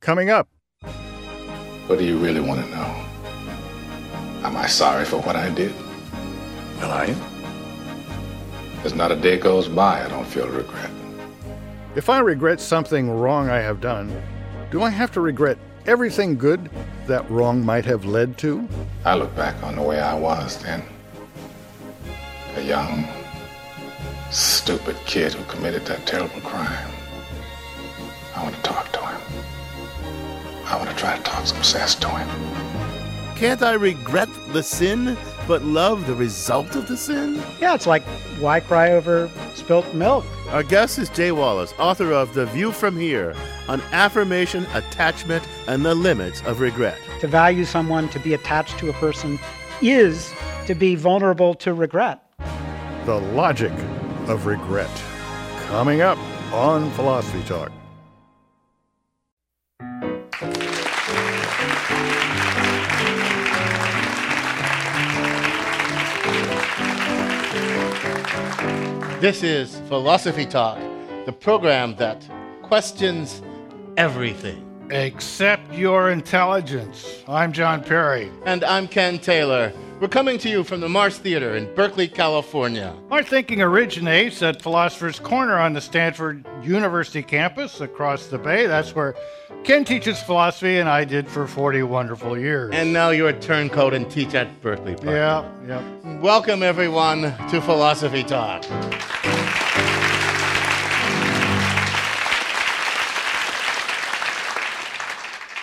Coming up. What do you really want to know? Am I sorry for what I did? Well, I am. There's not a day goes by I don't feel regret. If I regret something wrong I have done, do I have to regret everything good that wrong might have led to? I look back on the way I was then. A young, stupid kid who committed that terrible crime. I want to talk to. I want to try to talk some sense to him. Can't I regret the sin, but love the result of the sin? Yeah, it's like why cry over spilt milk? Our guest is Jay Wallace, author of The View from Here on affirmation, attachment, and the limits of regret. To value someone, to be attached to a person, is to be vulnerable to regret. The logic of regret. Coming up on Philosophy Talk. This is Philosophy Talk, the program that questions everything. Except your intelligence. I'm John Perry. And I'm Ken Taylor. We're coming to you from the Marsh Theater in Berkeley, California. Our thinking originates at Philosopher's Corner on the Stanford University campus across the bay. That's where Ken teaches philosophy, and I did for 40 wonderful years. And now you're a turncoat and teach at Berkeley Park. Yeah, yeah. Welcome, everyone, to Philosophy Talk.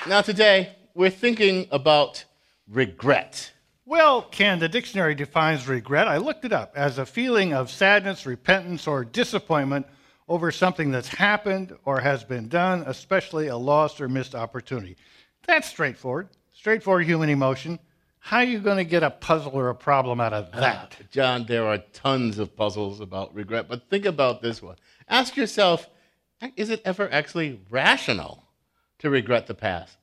Now, today, we're thinking about regret. Well, Ken, the dictionary defines regret. I looked it up as a feeling of sadness, repentance, or disappointment over something that's happened or has been done, especially a lost or missed opportunity. That's straightforward, straightforward human emotion. How are you going to get a puzzle or a problem out of that? Uh, John, there are tons of puzzles about regret, but think about this one. Ask yourself is it ever actually rational to regret the past?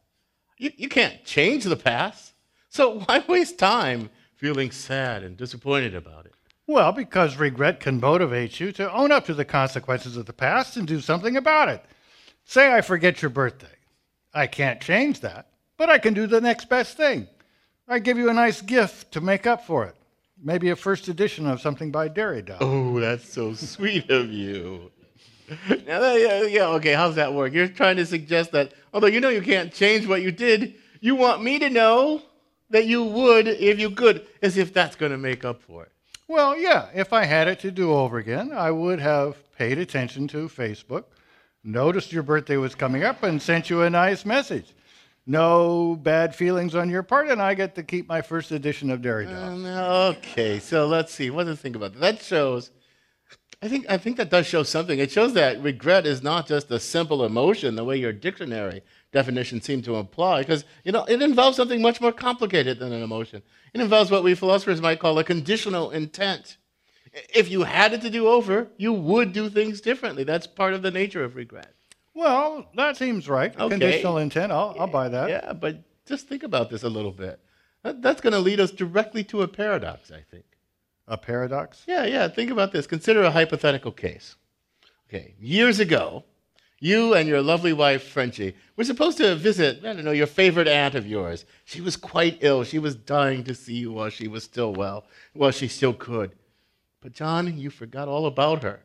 You, you can't change the past. So why waste time feeling sad and disappointed about it? Well, because regret can motivate you to own up to the consequences of the past and do something about it. Say I forget your birthday. I can't change that, but I can do the next best thing. I give you a nice gift to make up for it. Maybe a first edition of something by Derrida. Oh, that's so sweet of you. Now, that, yeah, yeah, okay, how's that work? You're trying to suggest that, although you know you can't change what you did, you want me to know that you would if you could, as if that's going to make up for it. Well, yeah, if I had it to do over again, I would have paid attention to Facebook, noticed your birthday was coming up, and sent you a nice message. No bad feelings on your part, and I get to keep my first edition of Derrida. Um, okay, so let's see. What to think about that? That shows. I think I think that does show something. It shows that regret is not just a simple emotion, the way your dictionary definition seem to imply, because you know it involves something much more complicated than an emotion. It involves what we philosophers might call a conditional intent. If you had it to do over, you would do things differently. That's part of the nature of regret. Well, that seems right. Okay. Conditional intent. I'll, I'll buy that. Yeah, but just think about this a little bit. That- That's going to lead us directly to a paradox, I think. A paradox? Yeah, yeah. Think about this. Consider a hypothetical case. Okay, years ago, you and your lovely wife, Frenchie, were supposed to visit, I don't know, your favorite aunt of yours. She was quite ill. She was dying to see you while she was still well, while she still could. But, John, you forgot all about her.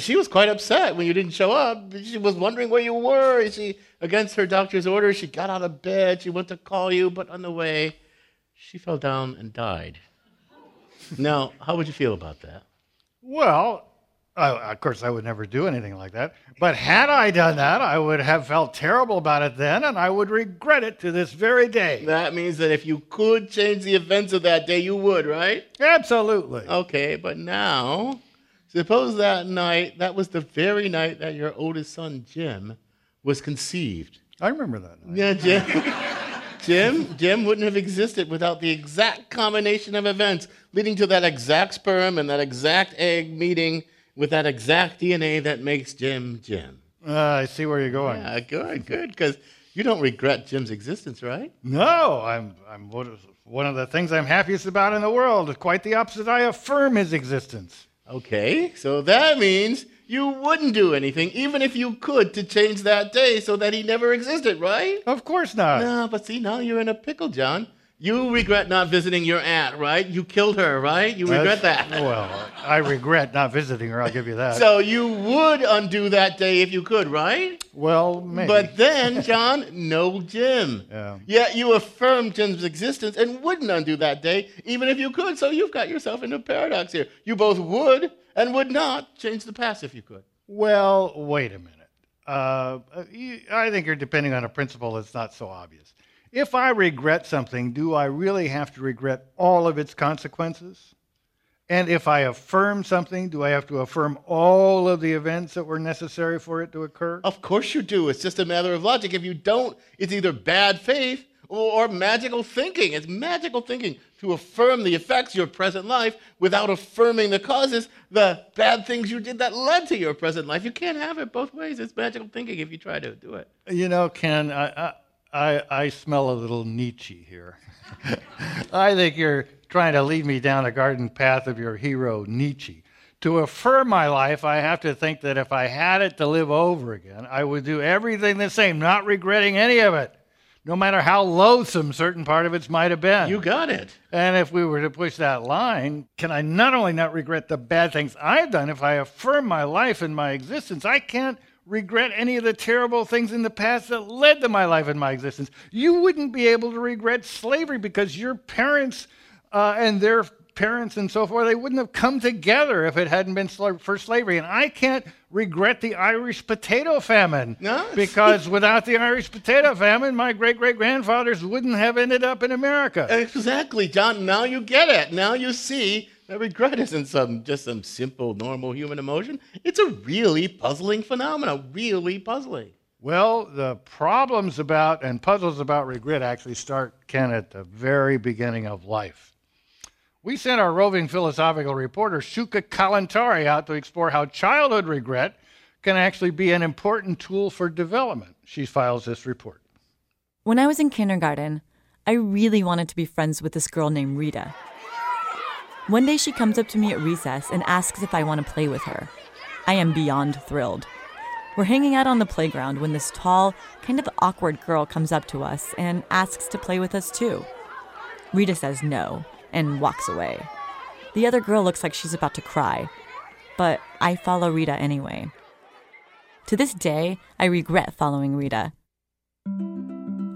She was quite upset when you didn't show up. She was wondering where you were. She, against her doctor's orders, she got out of bed. She went to call you, but on the way, she fell down and died. Now, how would you feel about that? Well, Of course, I would never do anything like that. But had I done that, I would have felt terrible about it then, and I would regret it to this very day. That means that if you could change the events of that day, you would, right? Absolutely. Okay, but now, suppose that night, that was the very night that your oldest son, Jim, was conceived. I remember that. Night. Yeah, Jim. Jim, Jim wouldn't have existed without the exact combination of events leading to that exact sperm and that exact egg meeting with that exact DNA that makes Jim Jim. Uh, I see where you're going. Yeah, good, good, because you don't regret Jim's existence, right? No, I'm, I'm one of- the things I'm happiest about in the world. Quite the opposite. I affirm his existence. Okay, so that means you wouldn't do anything, even if you could, to change that day so that he never existed, right? Of course not. No, but see, now you're in a pickle, John. You regret not visiting your aunt, right? You killed her, right? You regret That's- that. Well, I regret not visiting her. I'll give you that. So you would undo that day if you could, right? well, maybe. But then, John, no Jim. Yeah. Yet you affirmed Jim's existence and wouldn't undo that day, even if you could. So you've got yourself into a paradox here. You both would and would not change the past if you could. Well, wait a minute. Uh, I think you're depending on a principle that's not so obvious. If I regret something, do I really have to regret all of its consequences? And if I affirm something, do I have to affirm all of the events that were necessary for it to occur? Of course you do. It's just a matter of logic. If you don't, it's either bad faith or, magical thinking. It's magical thinking to affirm the effects of your present life without affirming the causes, the bad things you did that led to your present life. You can't have it both ways. It's magical thinking if you try to do it. You know, Ken, I, I, I, I smell a little Nietzsche here. I think you're trying to lead me down the garden path of your hero, Nietzsche. To affirm my life, I have to think that if I had it to live over again, I would do everything the same, not regretting any of it, no matter how loathsome certain part of it might have been. You got it. And if we were to push that line, can I not only not regret the bad things I've done, if I affirm my life and my existence, I can't regret any of the terrible things in the past that led to my life and my existence. You wouldn't be able to regret slavery because your parents uh, and their parents and so forth, they wouldn't have come together if it hadn't been for slavery. And I can't regret the Irish potato famine No. because without the Irish potato famine, my great great grandfathers wouldn't have ended up in America. Exactly, John. Now you get it. Now you see that regret isn't some just some simple, normal human emotion. It's a really puzzling phenomenon. Really puzzling. Well, the problems about and puzzles about regret actually start, Ken, at the very beginning of life. We sent our roving philosophical reporter, Shuka Kalantari, out to explore how childhood regret can actually be an important tool for development. She files this report. When I was in kindergarten, I really wanted to be friends with this girl named Rita. One day she comes up to me at recess and asks if I want to play with her. I am beyond thrilled. We're hanging out on the playground when this tall, kind of awkward girl comes up to us and asks to play with us too. Rita says no and walks away. The other girl looks like she's about to cry, but I follow Rita anyway. To this day, I regret following Rita.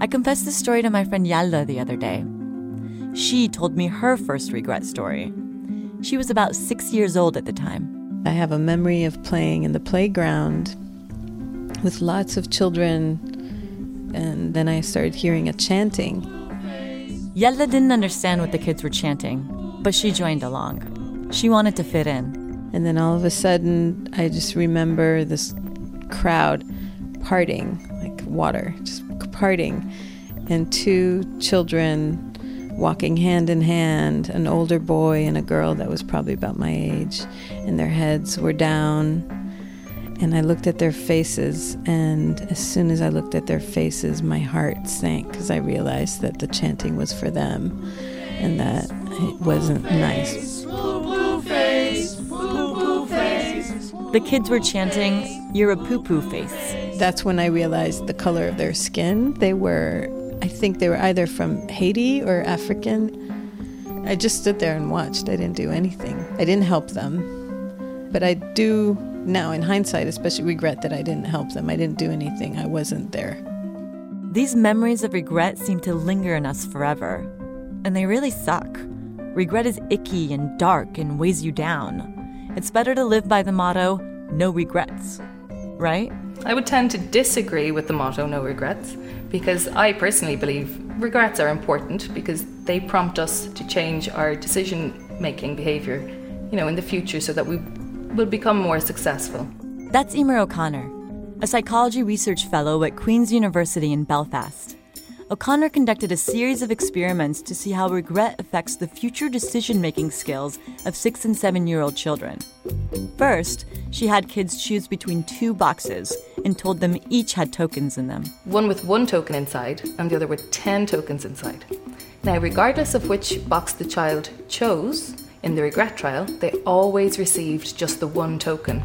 I confessed this story to my friend Yalda the other day. She told me her first regret story. She was about six years old at the time. I have a memory of playing in the playground with lots of children, and then I started hearing a chanting. Yalda didn't understand what the kids were chanting, but she joined along. She wanted to fit in. And then all of a sudden, I just remember this crowd parting, like water, just parting, and two children walking hand in hand an older boy and a girl that was probably about my age, and their heads were down. And I looked at their faces, and as soon as I looked at their faces, my heart sank because I realized that the chanting was for them and that it wasn't nice. The kids were chanting, You're a poo poo face. That's when I realized the color of their skin. They were, I think they were either from Haiti or African. I just stood there and watched. I didn't do anything. I didn't help them. But I do now, in hindsight, especially regret that I didn't help them. I didn't do anything. I wasn't there. These memories of regret seem to linger in us forever. And they really suck. Regret is icky and dark and weighs you down. It's better to live by the motto, no regrets. Right? I would tend to disagree with the motto no regrets because I personally believe regrets are important because they prompt us to change our decision making behavior, you know, in the future so that we will become more successful. That's Emer O'Connor, a psychology research fellow at Queen's University in Belfast. O'Connor conducted a series of experiments to see how regret affects the future decision making skills of six and seven year old children. First, she had kids choose between two boxes and told them each had tokens in them. One with one token inside and the other with 10 tokens inside. Now, regardless of which box the child chose, in the regret trial, they always received just the one token.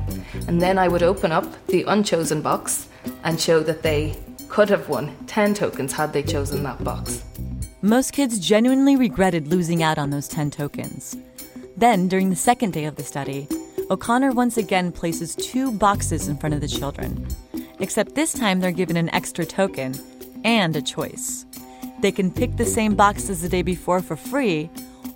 And then I would open up the unchosen box and show that they could have won 10 tokens had they chosen that box. Most kids genuinely regretted losing out on those 10 tokens. Then, during the second day of the study, O'Connor once again places two boxes in front of the children. Except this time they're given an extra token and a choice. They can pick the same box as the day before for free,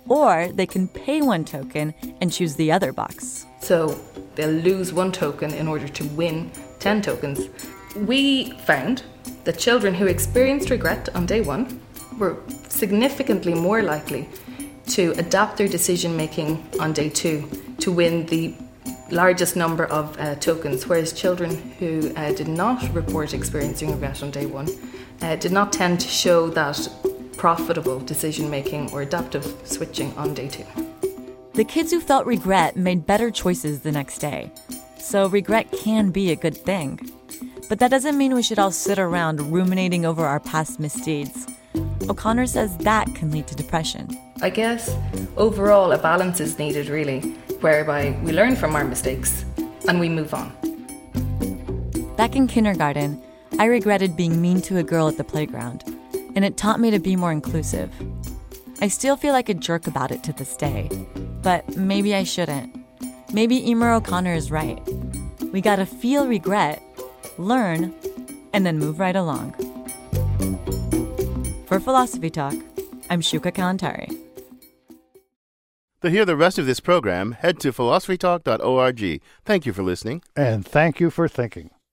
or they can pay one token and choose the other box. So they'll lose one token in order to win 10 tokens. We found that children who experienced regret on day one were significantly more likely to adapt their decision making on day two to win the largest number of uh, tokens, whereas children who uh, did not report experiencing regret on day one uh, did not tend to show that profitable decision making or adaptive switching on day two. The kids who felt regret made better choices the next day. So, regret can be a good thing. But that doesn't mean we should all sit around ruminating over our past misdeeds. O'Connor says that can lead to depression. I guess overall a balance is needed, really, whereby we learn from our mistakes and we move on. Back in kindergarten, I regretted being mean to a girl at the playground, and it taught me to be more inclusive. I still feel like a jerk about it to this day, but maybe I shouldn't. Maybe Emer O'Connor is right. We gotta feel regret, learn, and then move right along. For Philosophy Talk, I'm Shuka Kalantari. To hear the rest of this program, head to philosophytalk.org. Thank you for listening. And thank you for thinking.